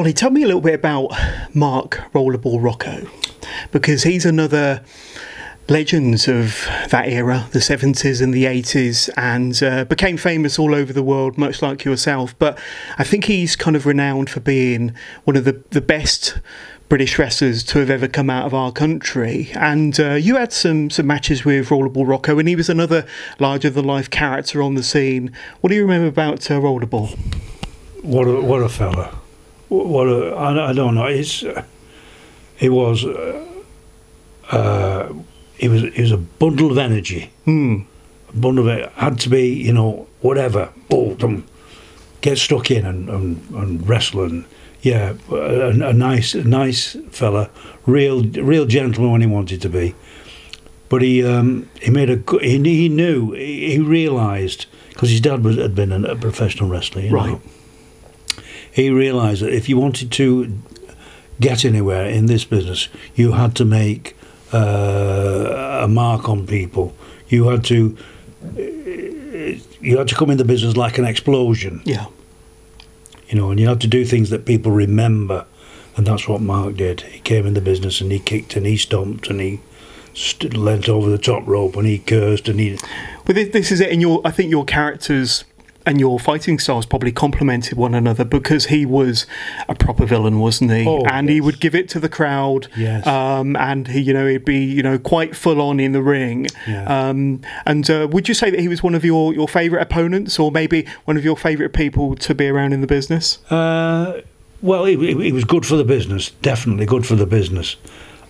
Johnny, tell me a little bit about Mark Rollerball Rocco, because he's another legend of that era, the 70s and the 80s, and uh, became famous all over the world, much like yourself. But I think he's kind of renowned for being one of the, the best British wrestlers to have ever come out of our country. And uh, you had some, some matches with Rollerball Rocco, and he was another larger than life character on the scene. What do you remember about uh, Rollerball? What a, what a fella. What I don't know. It's, uh, it was, uh, uh, it was, it was a bundle of energy. Hmm. A bundle of it had to be, you know, whatever. Them, get stuck in and, and, and wrestle and yeah, a, a nice, a nice fella, real, real gentleman when he wanted to be. But he, um, he made a, good- he, he knew, he, he realised because his dad was had been a, a professional wrestler, you Right. know. He realised that if you wanted to get anywhere in this business, you had to make uh, a mark on people. You had to, you had to come in the business like an explosion Yeah. you know, and you have to do things that people remember, and that's what Mark did. He came in the business and he kicked and he stomped and he st- leant over the top rope and he cursed and he. Well, this, this is it, and your I think your characters and your fighting styles probably complemented one another because he was a proper villain, wasn't he? Oh, and he would give it to the crowd. Yes. Um, and he, you know, he'd be, you know, quite full on in the ring. Yeah. Um, and uh, would you say that he was one of your your favourite opponents, or maybe one of your favourite people to be around in the business? Uh, well, he, he he was good for the business, definitely good for the business.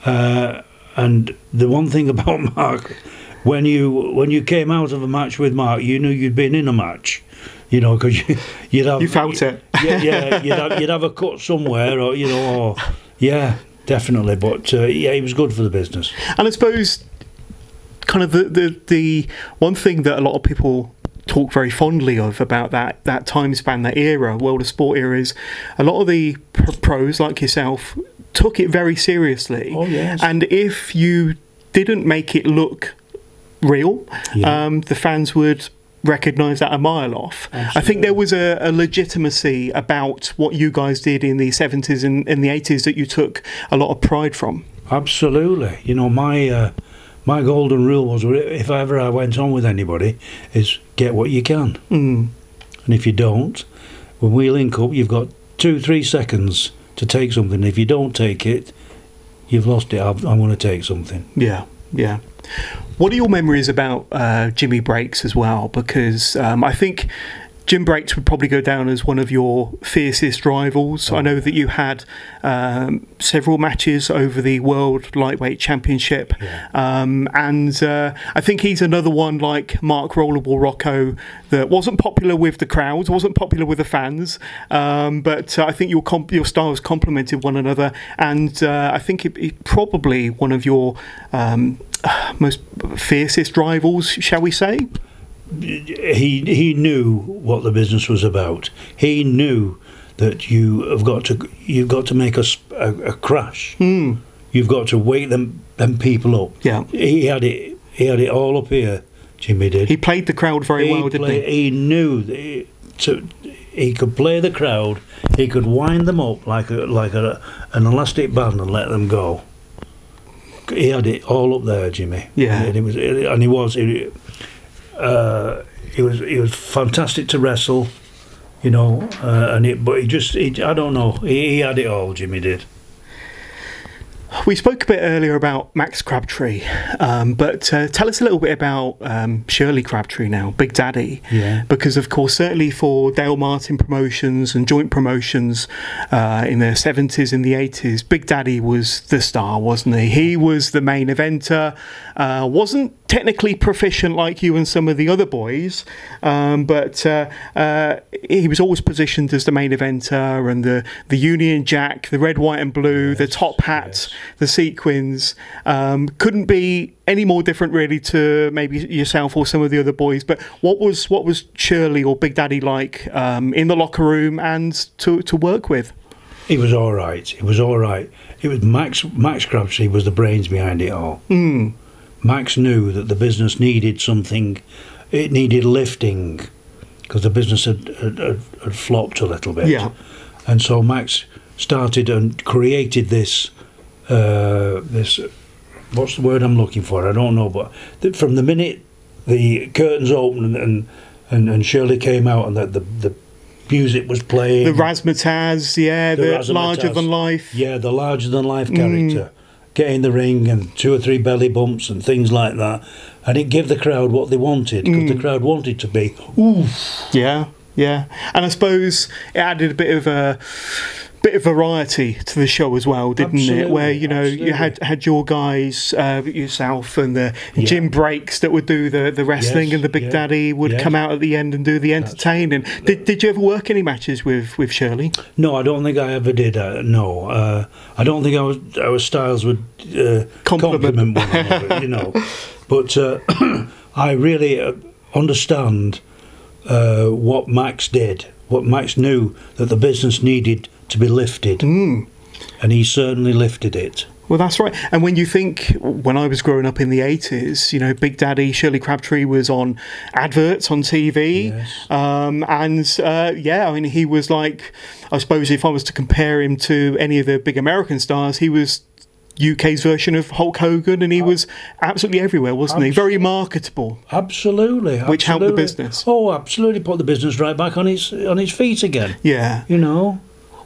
Uh, and the one thing about Mark, when you when you came out of a match with Mark, you knew you'd been in a match. You know, because you, you'd have You felt it. yeah, yeah, you'd have, you'd have a cut somewhere, or you know, or yeah, definitely. But uh, yeah, he was good for the business. And I suppose, kind of the, the the one thing that a lot of people talk very fondly of about that that time span, that era, world of sport era, is a lot of the pr- pros like yourself took it very seriously. Oh, yes. And if you didn't make it look real, Yeah. um, the fans would recognise that a mile off. I think there was a, a legitimacy about what you guys did in the 70s and, and the 80s that you took a lot of pride from. Absolutely. You know, my uh, my golden rule was if ever I went on with anybody, is get what you can. Mm. And if you don't, when we link up, you've got two, three seconds to take something. If you don't take it, you've lost it. I've, I'm going to take something. Yeah, yeah. What are your memories about uh, Jimmy Breaks as well? Because um, I think Jim Breaks would probably go down as one of your fiercest rivals. I know that you had um, several matches over the World Lightweight Championship, um, and uh, I think he's another one like Mark Rollerball Rocco that wasn't popular with the crowds, wasn't popular with the fans, um, but uh, I think your comp- your styles complemented one another, and uh, I think it, it probably one of your um, most fiercest rivals, shall we say? He he knew what the business was about. He knew that you have got to you've got to make a, a, a crash. Hmm. You've got to wake them them people up. Yeah. He had it. He had it all up here. Jimmy did. He played the crowd very he, well, didn't play- he? he knew that he, to, he could play the crowd. He could wind them up like a, like a, an elastic band and let them go. He had it all up there, Jimmy. Yeah. and he was, and he was, he, uh, he was, he was fantastic to wrestle, you know. Uh, and it, but he just, he, I don't know, he, he had it all. Jimmy did. We spoke a bit earlier about Max Crabtree, um, but uh, tell us a little bit about um, Shirley Crabtree now, Big Daddy. Yeah. Because, of course, certainly for Dale Martin promotions and joint promotions uh, in the 70s and the 80s, Big Daddy was the star, wasn't he? He was the main eventer. Uh, wasn't technically proficient like you and some of the other boys, um, but uh, uh, he was always positioned as the main eventer and the, the Union Jack, the red, white, and blue, the top hat, yes. the sequins. Um, couldn't be any more different, really, to maybe yourself or some of the other boys. But what was what was Shirley or Big Daddy like um, in the locker room and to, to work with? He was all right. He was all right. It was Max. Max Crabtree was the brains behind it all. Mm. Max knew that the business needed something. It needed lifting because the business had, had, had, flopped a little bit. Yeah. And so Max started and created this. Uh, this. What's the word I'm looking for? I don't know. But th- from the minute the curtains opened and and, and Shirley came out and the the, the music was playing. The razzmatazz, yeah, The the, larger than life. Yeah, the larger than life Mm. Get in the ring and two or three belly bumps and things like that. And it gave the crowd what they wanted because Mm. the crowd wanted to be, ooh, Yeah, yeah, and I suppose it added a bit of a bit of variety to the show as well, didn't it? Where you know you had had your guys, uh, yourself, and the Jim Breaks that would do the, the wrestling, Yes, and the Big yeah, Daddy would yes. come out at the end and do the entertaining. Did Did you ever work any matches with with Shirley? No, I don't think I ever did. Uh, no, uh, I don't think our our styles would uh, Compliment. compliment one another. you know, but uh, I really uh, understand uh, what Max did. What Max knew that the business needed to be lifted, Mm. and he certainly lifted it. Well, that's right. And when you think, when I was growing up in the 80s, you know, Big Daddy Shirley Crabtree was on adverts on TV. Yes. Um, and uh, yeah, I mean, he was like, I suppose if I was to compare him to any of the big American stars, he was UK's version of Hulk Hogan and he was absolutely everywhere, wasn't he? Very marketable. Absolutely, Which helped the business. Oh, absolutely, put the business right back on its on its feet again. Yeah. You know,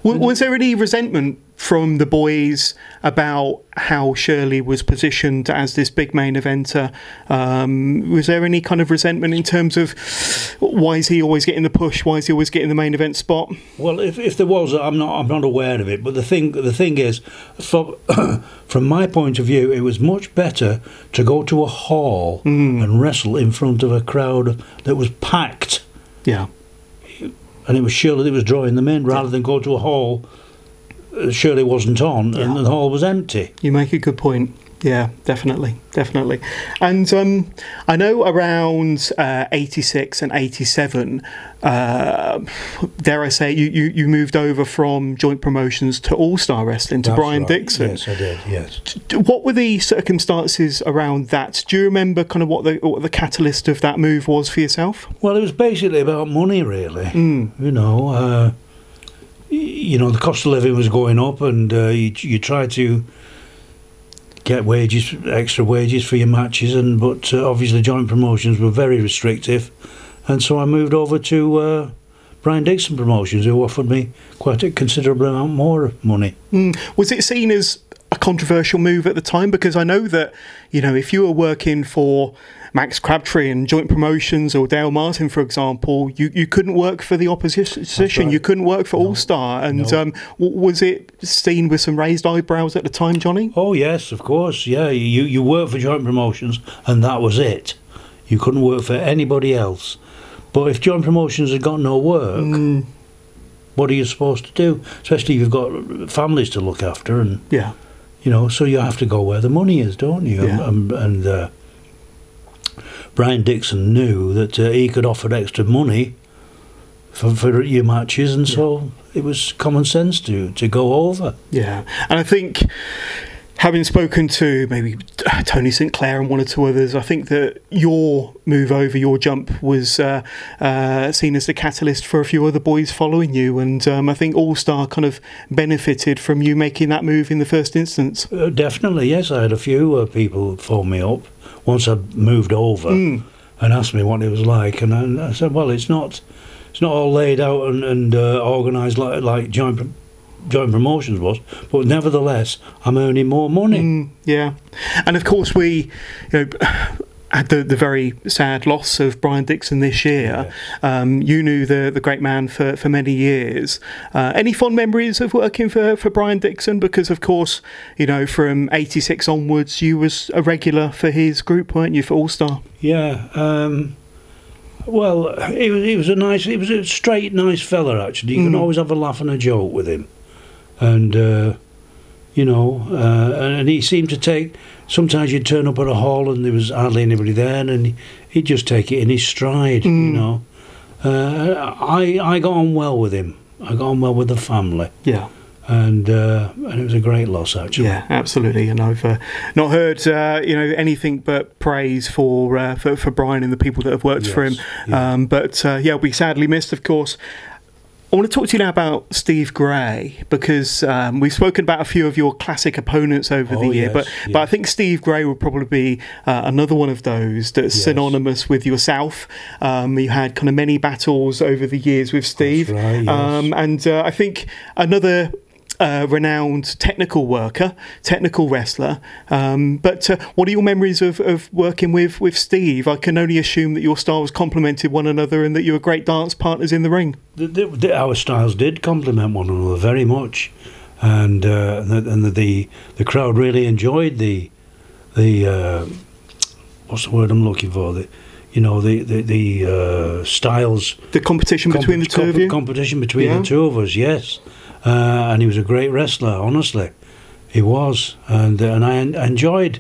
W- was there any resentment from the boys about how Shirley was positioned as this big main eventer? Um, was there any kind of resentment in terms of why is he always getting the push? Why is he always getting the main event spot? well, if, if there was, I'm not I'm not aware of it. But the thing the thing is, from from my point of view, it was much better to go to a hall and wrestle in front of a crowd that was packed, Yeah. And it was Shirley that was drawing them in, rather than go to a hall. uh, Shirley wasn't on, and the hall was empty. You make a good point. Yeah, definitely, definitely. And um, I know around uh, 86 and 87, uh, dare I say, you, you, you moved over from joint promotions to All Star Wrestling to That's Brian right. Dixon. Yes, I did. Yes. What were the circumstances around that? Do you remember kind of what the what the catalyst of that move was for yourself? Well, it was basically about money, really. Mm. You know, uh, you know, the cost of living was going up, and uh, you you try to get wages, extra wages for your matches, and but uh, obviously joint promotions were very restrictive, and so I moved over to uh, Brian Dixon Promotions, who offered me quite a considerable amount more money. Mm. Was it seen as a controversial move at the time? Because I know that you know if you were working for Max Crabtree and joint promotions or Dale Martin, for example, you, you couldn't work for the opposition. right. You couldn't work for All Star. And No. um, w- was it seen with some raised eyebrows at the time, Johnny? Oh yes, of course. Yeah, you you worked for joint promotions, and that was it. You couldn't work for anybody else. But if joint promotions had got no work, Mm, what are you supposed to do? Especially if you've got families to look after, and yeah. you know, so you have to go where the money is, don't you? Yeah. And, and uh, Brian Dixon knew that uh, he could offer extra money for, for your matches, and so it was common sense to to go over. Yeah, and I think having spoken to maybe Tony St. Clair and one or two others, I think that your move over, your jump, was uh, uh, seen as the catalyst for a few other boys following you, and um, I think All Star kind of benefited from you making that move in the first instance. Uh, definitely, yes. I had a few uh, people phone me up once I'd moved over Mm. and asked me what it was like, and I, I said, "Well, it's not, it's not all laid out and, and uh, organised like like joint joint promotions was, but nevertheless, I'm earning more money." Mm, yeah, and of course we, you know. Had the, the very sad loss of Brian Dixon this year. Um, you knew the, the great man for, for many years. Uh, any fond memories of working for, for Brian Dixon? Because, of course, you know, from 86 onwards, you was a regular for his group, weren't you, for All Star? Yeah. Um, well, he was, he was a nice, he was a straight, nice fella. Actually, you can Mm. always have a laugh and a joke with him, and uh, you know, uh, and, he seemed to take. Sometimes you'd turn up at a hall and there was hardly anybody there, and he, he'd just take it in his stride. You Mm. know, uh, I I got on well with him. I got on well with the family, Yeah. and uh, and it was a great loss actually. Yeah, absolutely, and I've uh, not heard uh, you know anything but praise for, uh, for for Brian and the people that have worked for him. Yes. Um, but uh, yeah, we sadly missed, of course. I want to talk to you now about Steve Gray because um, we've spoken about a few of your classic opponents over the Oh, year, yes, but but I think Steve Gray would probably be uh, another one of those that's Yes. synonymous with yourself. Um, you had kind of many battles over the years with Steve, right, yes. um, and uh, I think another uh, renowned technical worker, technical wrestler. Um, but uh, what are your memories of, of working with, with Steve? I can only assume that your styles complemented one another and that you were great dance partners in the ring. the, the, our styles did complement one another very much, and uh, and, the, and the, the crowd really enjoyed the the uh, what's the word I'm looking for the you know the the, the uh, styles The competition between the comp- two of you. competition between Yeah. the two of us yes uh, and he was a great wrestler honestly he was and uh, and I en- enjoyed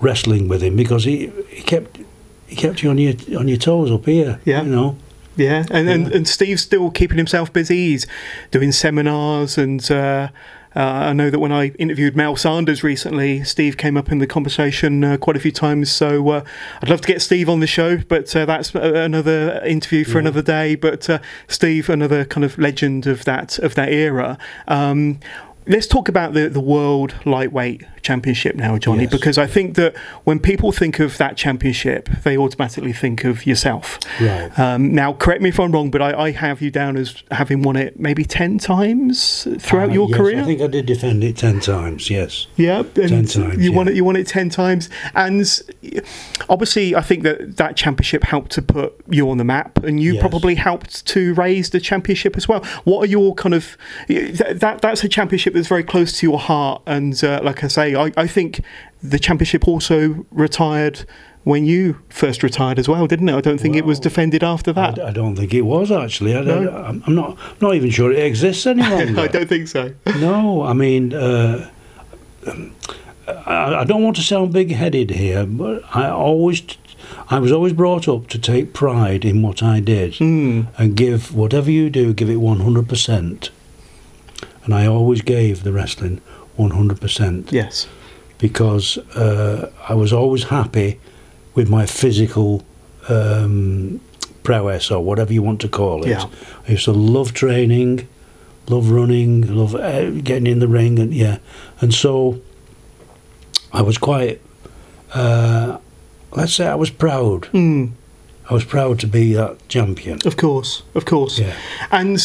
wrestling with him because he he kept he kept you on your on your toes up here Yeah. you know Yeah, and, and Yeah. and Steve's still keeping himself busy. He's doing seminars, and uh, uh, I know that when I interviewed Mal Sanders recently, Steve came up in the conversation uh, quite a few times. So uh, I'd love to get Steve on the show, but uh, that's uh, another interview for Yeah. another day. But uh, Steve, another kind of legend of that of that era. Um, Let's talk about the, the World Lightweight Championship now, Johnny, Yes. because I think that when people think of that championship, they automatically think of yourself. right Um, now, correct me if I'm wrong, but I, I have you down as having won it maybe 10 times throughout Uh, your yes, career. I think I did defend it ten times. Yes. yeah, 10 times, you won it. You won it ten times, and obviously, I think that that championship helped to put you on the map, and you Yes. probably helped to raise the championship as well. What are your kind of that? that that's a championship that's very close to your heart, and uh, like I say, I, I think the championship also retired when you first retired as well, didn't it? I don't think it was defended after that. I don't think it was actually. I, No? am I'm not not even sure it exists any longer. I don't think so. No, I mean, uh, um, I, I don't want to sound big-headed here, but I always, I was always brought up to take pride in what I did Mm. and give whatever you do, give it one hundred percent. And I always gave the wrestling one hundred percent Yes. because uh, I was always happy with my physical um, prowess or whatever you want to call it. Yeah. I used to love training, love running, love uh, getting in the ring, and yeah, and so I was quite. Uh, let's say I was proud. Mm. I was proud to be that champion. Of course, of course. Yeah. And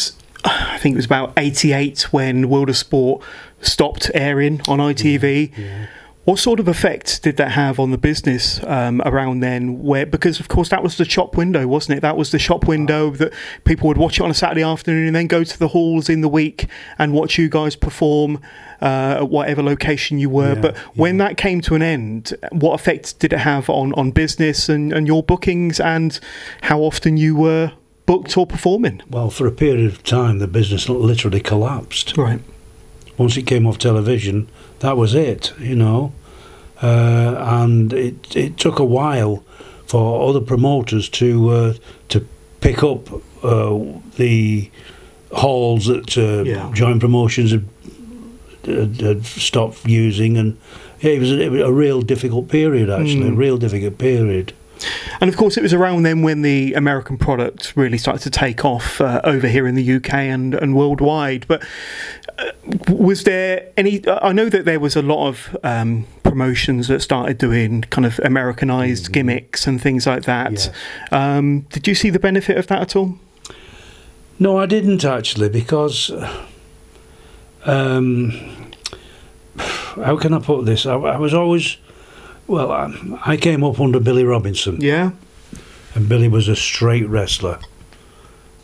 I think it was about 88 when World of Sport stopped airing on ITV. Yeah. What sort of effect did that have on the business um, around then? Where because of course that was the shop window, wasn't it? That was the shop window that people would watch it on a Saturday afternoon and then go to the halls in the week and watch you guys perform uh, at whatever location you were. Yeah, but when yeah. that came to an end, what effect did it have on, on business and, and your bookings and how often you were booked or performing? Well, for a period of time, the business literally collapsed. Right. Once it came off television, that was it, you know. Uh, and it it took a while for other promoters to uh, to pick up uh, the halls that uh, Yeah. joint promotions had, had, had stopped using, and it was, a, it was a real difficult period actually, Mm. a real difficult period. And of course, it was around then when the American product really started to take off uh, over here in the UK and, and worldwide. But uh, was there any? I know that there was a lot of um, promotions that started doing kind of Americanized gimmicks and things like that. Um, did you see the benefit of that at all? No, I didn't actually because. Um, how can I put this? I, I was always. Well, I, I came up under Billy Robinson, Yeah. and Billy was a straight wrestler,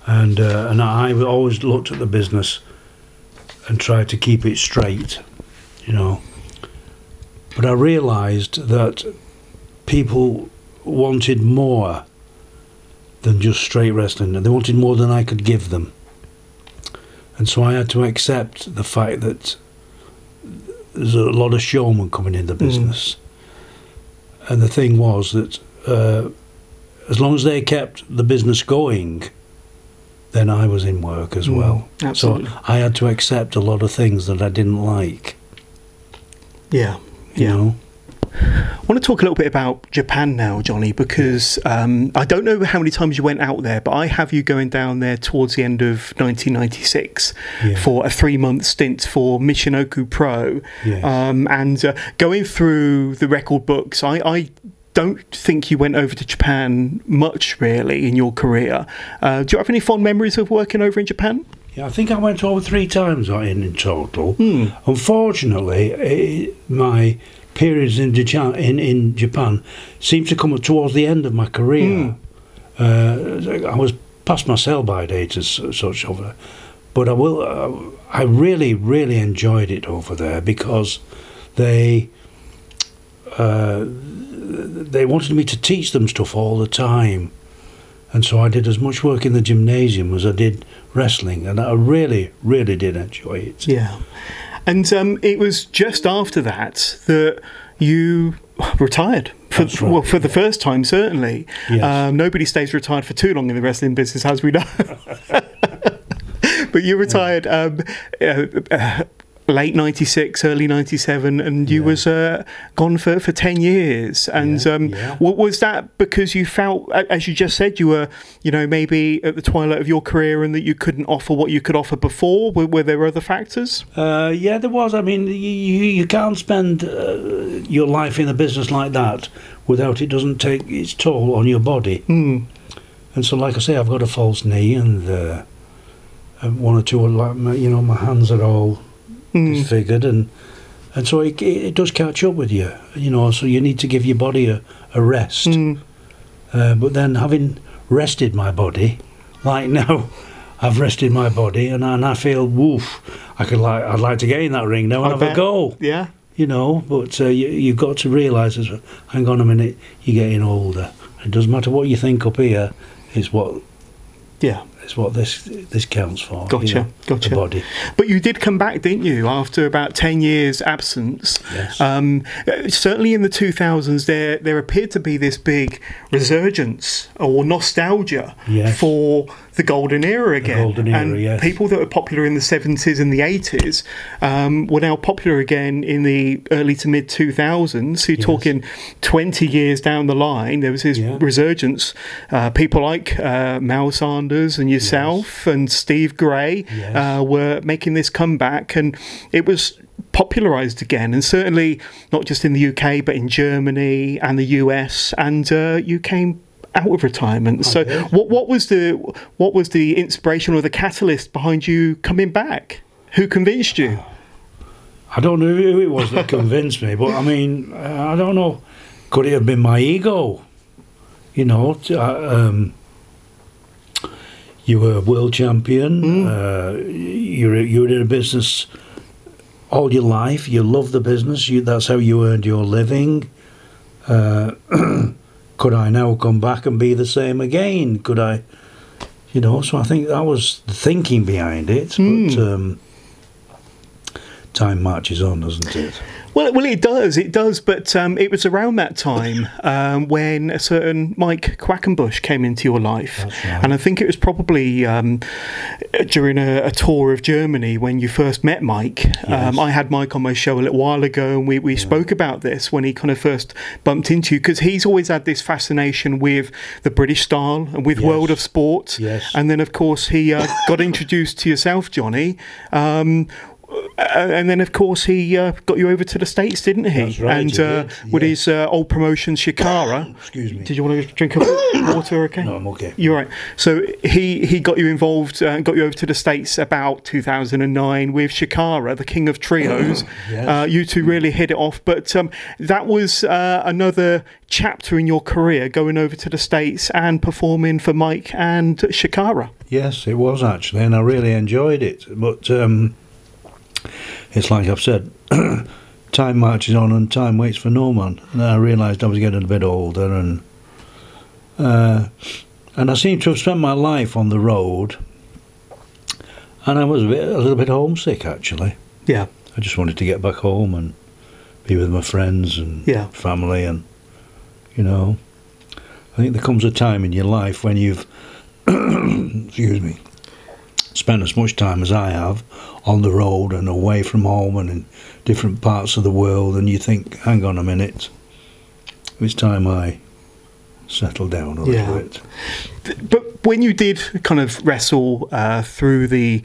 and uh, and I always looked at the business and tried to keep it straight, you know. But I realised that people wanted more than just straight wrestling. and They wanted more than I could give them. And so I had to accept the fact that there's a lot of showmen coming in the business. And the thing was that uh, as long as they kept the business going, then I was in work as Mm, well. absolutely. So I had to accept a lot of things that I didn't like. Yeah. You Yeah. know? I want to talk a little bit about Japan now, Johnny, because um, I don't know how many times you went out there, but I have you going down there towards the end of 1996 Yeah. for a three month stint for Michinoku Pro. Yes. Um, and uh, going through the record books, I, I don't think you went over to Japan much really in your career. Uh, do you have any fond memories of working over in Japan? Yeah, I think I went over three times in, in total. Hmm. Unfortunately, eh, my periods in Japan, in, in Japan seemed to come towards the end of my career. Uh, I was past my sell-by date as such over, but I will. Uh, I really, really enjoyed it over there because they uh, they wanted me to teach them stuff all the time. And so I did as much work in the gymnasium as I did wrestling, and I really, really did enjoy it. Yeah. And um, it was just after that that you retired. For, right, well, for the first time, certainly. Yes. Um, nobody stays retired for too long in the wrestling business, as we know. but you retired um, uh, uh, late 96, early 97, and you Yeah. was uh, gone for, for 10 years. And Yeah, um, yeah. wa- was that because you felt, as you just said, you were, you know, maybe at the twilight of your career and that you couldn't offer what you could offer before? Were, were there other factors? Uh, yeah, there was. I mean, you, you, can't spend uh, your life in a business like that without it doesn't take its toll on your body. Hmm. And so, like I say, I've got a false knee, and, uh, one or two, you know, my hands are all Mm. disfigured, and and so it, it does catch up with you, you know. So you need to give your body a, a rest. Mm. Uh, but then having rested my body, like now, I've rested my body, and, and I feel woof. I could like I'd like to get in that ring now and I have bet. a go, Yeah. you know. But uh, you, you've got to realise, as hang on a minute, you're getting older. It doesn't matter what you think up here; it's what Yeah. Is what this this counts for. you Gotcha, know, gotcha. The body. But you did come back, didn't you, after about 10 years absence? Yes. Um, uh, certainly in the 2000s, there, there appeared to be this big resurgence or nostalgia Yes. for the golden era again. golden era, and yes. people that were popular in the 70s and the 80s um, were now popular again in the early to mid 2000s. So you're Yes. talking 20 years down the line, there was this Yeah. resurgence. Uh, people like uh, Mal Sanders and yourself and Steve Gray Yes. uh, were making this comeback, and it was popularized again, and certainly not just in the UK, but in Germany and the US, and uh, you came out of retirement. so, did. what what was the what was the inspiration or the catalyst behind you coming back? Who convinced you? I don't know who it was that convinced me, but I mean, uh, I don't know. Could it have been my ego? You know, uh, um, you were a world champion. Uh, you're you're in a business all your life. You love the business. You, that's how you earned your living. Uh, could I now come back and be the same again? Could I? You know, so I think that was the thinking behind it. But um, time marches on, doesn't it? Well, well, it does, it does. But um, it was around that time um, when a certain Mike Quackenbush came into your life, right. and I think it was probably um, during a, a tour of Germany when you first met Mike. Yes. Um, I had Mike on my show a little while ago, and we, we spoke about this when he kind of first bumped into you because he's always had this fascination with the British style and with Yes. world of sport. Yes. And then, of course, he uh, got introduced to yourself, Johnny. Uh, and then of course he uh, got you over to the states, didn't he? That's right, And he uh, did, with yeah. his uh, old promotion, Chikara. Excuse me. Did you want to drink a water? Okay. No, I'm okay. You're right. So he he got you involved uh, and got you over to the states about 2009 with Chikara, the King of Trios. Yes. uh, you two really hit it off, but um, that was uh, another chapter in your career, going over to the states and performing for Mike and Chikara. Yes, it was actually, and I really enjoyed it. But um, it's like I've said, time marches on and time waits for no man. And I realised I was getting a bit older, and uh, and I seem to have spent my life on the road, and I was a, bit, a little bit homesick actually. Yeah. I just wanted to get back home and be with my friends and Yeah. family, and you know, I think there comes a time in your life when you've, excuse me, spent as much time as I have on the road and away from home and in different parts of the world, and you think, hang on a minute, it's time I settle down a Yeah. little bit. But when you did kind of wrestle uh, through the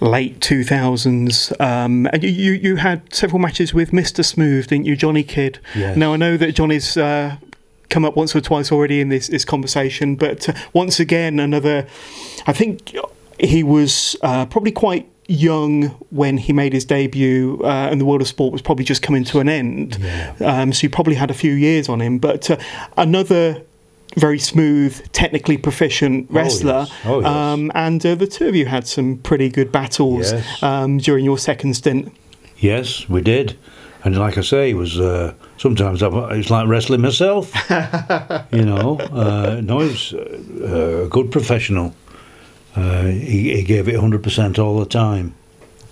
late 2000s, um, and you, you, had several matches with Mr. Smooth, didn't you, Johnny Kidd? Yes. Now, I know that Johnny's uh, come up once or twice already in this, this conversation, but uh, once again, another. I think he was uh, probably quite young when he made his debut, uh, and the world of sport was probably just coming to an end. Yeah. Um, so he probably had a few years on him, but uh, another very smooth, technically proficient wrestler. yes. Oh, yes. um, and uh, the two of you had some pretty good battles Yes. um, during your second stint. Yes, we did. And like I say, it was uh, sometimes it's like wrestling myself. you know, uh, no, he's uh, a good professional. Uh, he, he gave it 100% all the time.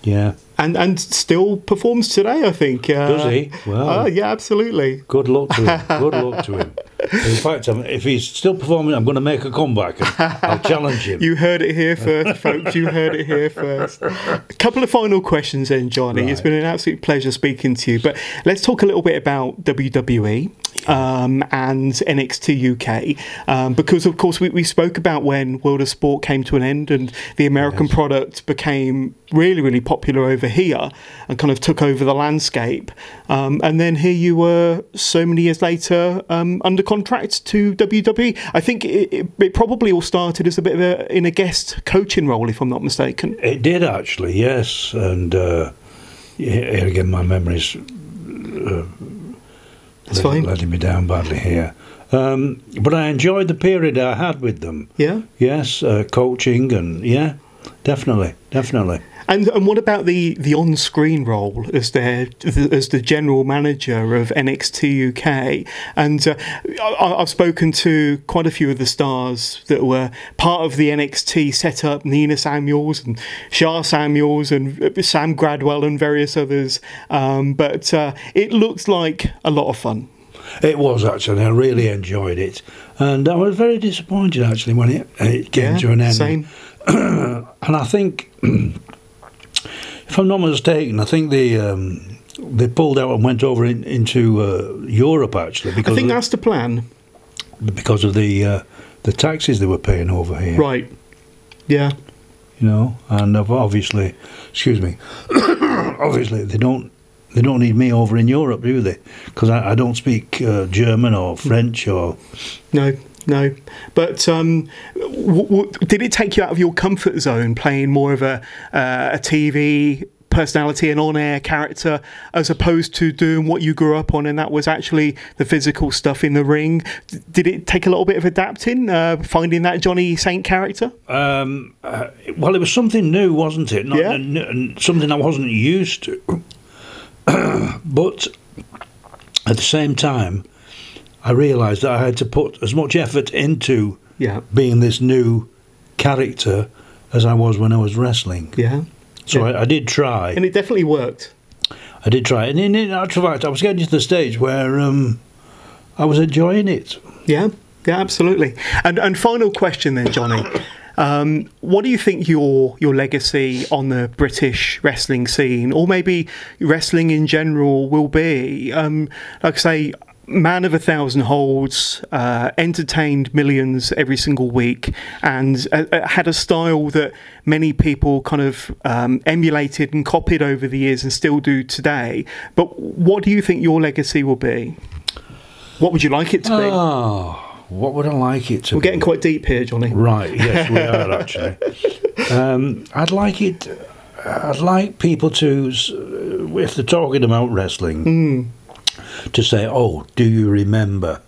Yeah, And and still performs today, I think. Uh, Does he? Wow. uh, yeah, absolutely. good luck to him. Good luck to him. In fact, I'm, if he's still performing, I'm going to make a comeback and I'll challenge him. You heard it here first, folks. You heard it here first. A couple of final questions, then, Johnny. It's been an absolute pleasure speaking to you. But let's talk a little bit about WWE um, and NXT UK, um, because of course we, we spoke about when World of Sport came to an end and the American Yes. product became really, really popular over here and kind of took over the landscape. Um, and then here you were, so many years later, um, under contract to WWE. I think it, it, it probably all started as a bit of a in a guest coaching role, if I'm not mistaken. It did actually, yes. And uh, here again, my memory's uh, That's fine. letting me down badly here. Um, but I enjoyed the period I had with them. Yeah. Yes, uh, coaching and yeah, definitely, definitely. And and what about the, the on screen role as their as the general manager of NXT UK? And uh, I, I've spoken to quite a few of the stars that were part of the NXT setup: Nina Samuels and Sha Samuels and uh, Sam Gradwell and various others. Um, but uh, it looked like a lot of fun. It was actually. I really enjoyed it, and I was very disappointed actually when it, it came to an end. Same. and I think, if I'm not mistaken, I think they um, they pulled out and went over in, into uh, Europe actually I think that's the plan. because of the uh, the taxes they were paying over here. Right. Yeah. you know, and obviously, excuse me, obviously they don't they don't need me over in Europe, do they? Because I, I don't speak uh, German or French or No, no. But um, w- w- did it take you out of your comfort zone playing more of a uh, a TV personality and on-air character as opposed to doing what you grew up on and that was actually the physical stuff in the ring D- did it take a little bit of adapting uh, finding that johnny saint character um, uh, well, it was something new, wasn't it? Not, Yeah. n- n- something I wasn't used to. but at the same time, I realised that I had to put as much effort into yeah being this new character as I was when I was wrestling. yeah So Yeah. I, I did try. and it definitely worked I did try, and in, in actual fact, I was getting to the stage where um, I was enjoying it. Yeah, yeah, absolutely. And and final question then, Johnny. Um, what do you think your your legacy on the British wrestling scene, or maybe wrestling in general, will be? Um, like I say, man of a thousand holds, uh, entertained millions every single week, and uh, uh, had a style that many people kind of um, emulated and copied over the years and still do today. But what do you think your legacy will be? What would you like it to be? Oh, what would I like it to be We're be? getting quite deep here, Johnny. Right, yes, we are actually. Um, I'd like it. I'd like people to, if they're talking about wrestling, Mm, to say, "Oh, do you remember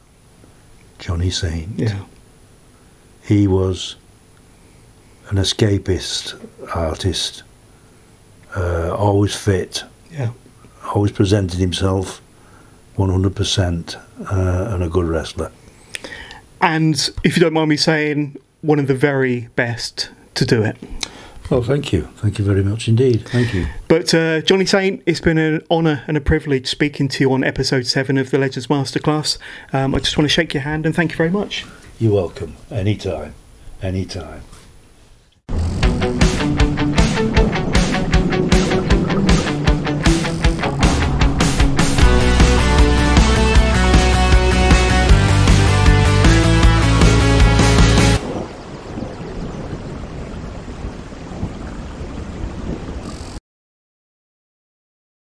Johnny Saint? yeah. He was an escapist artist, uh, always fit, Yeah. always presented himself 100%, uh, and a good wrestler." And if you don't mind me saying, one of the very best to do it. Well, thank you, thank you very much indeed. Thank you. But uh, Johnny Saint, it's been an honour and a privilege speaking to you on episode seven of the Legends Masterclass. Um, I just want to shake your hand and thank you very much. You're welcome. Anytime. Anytime.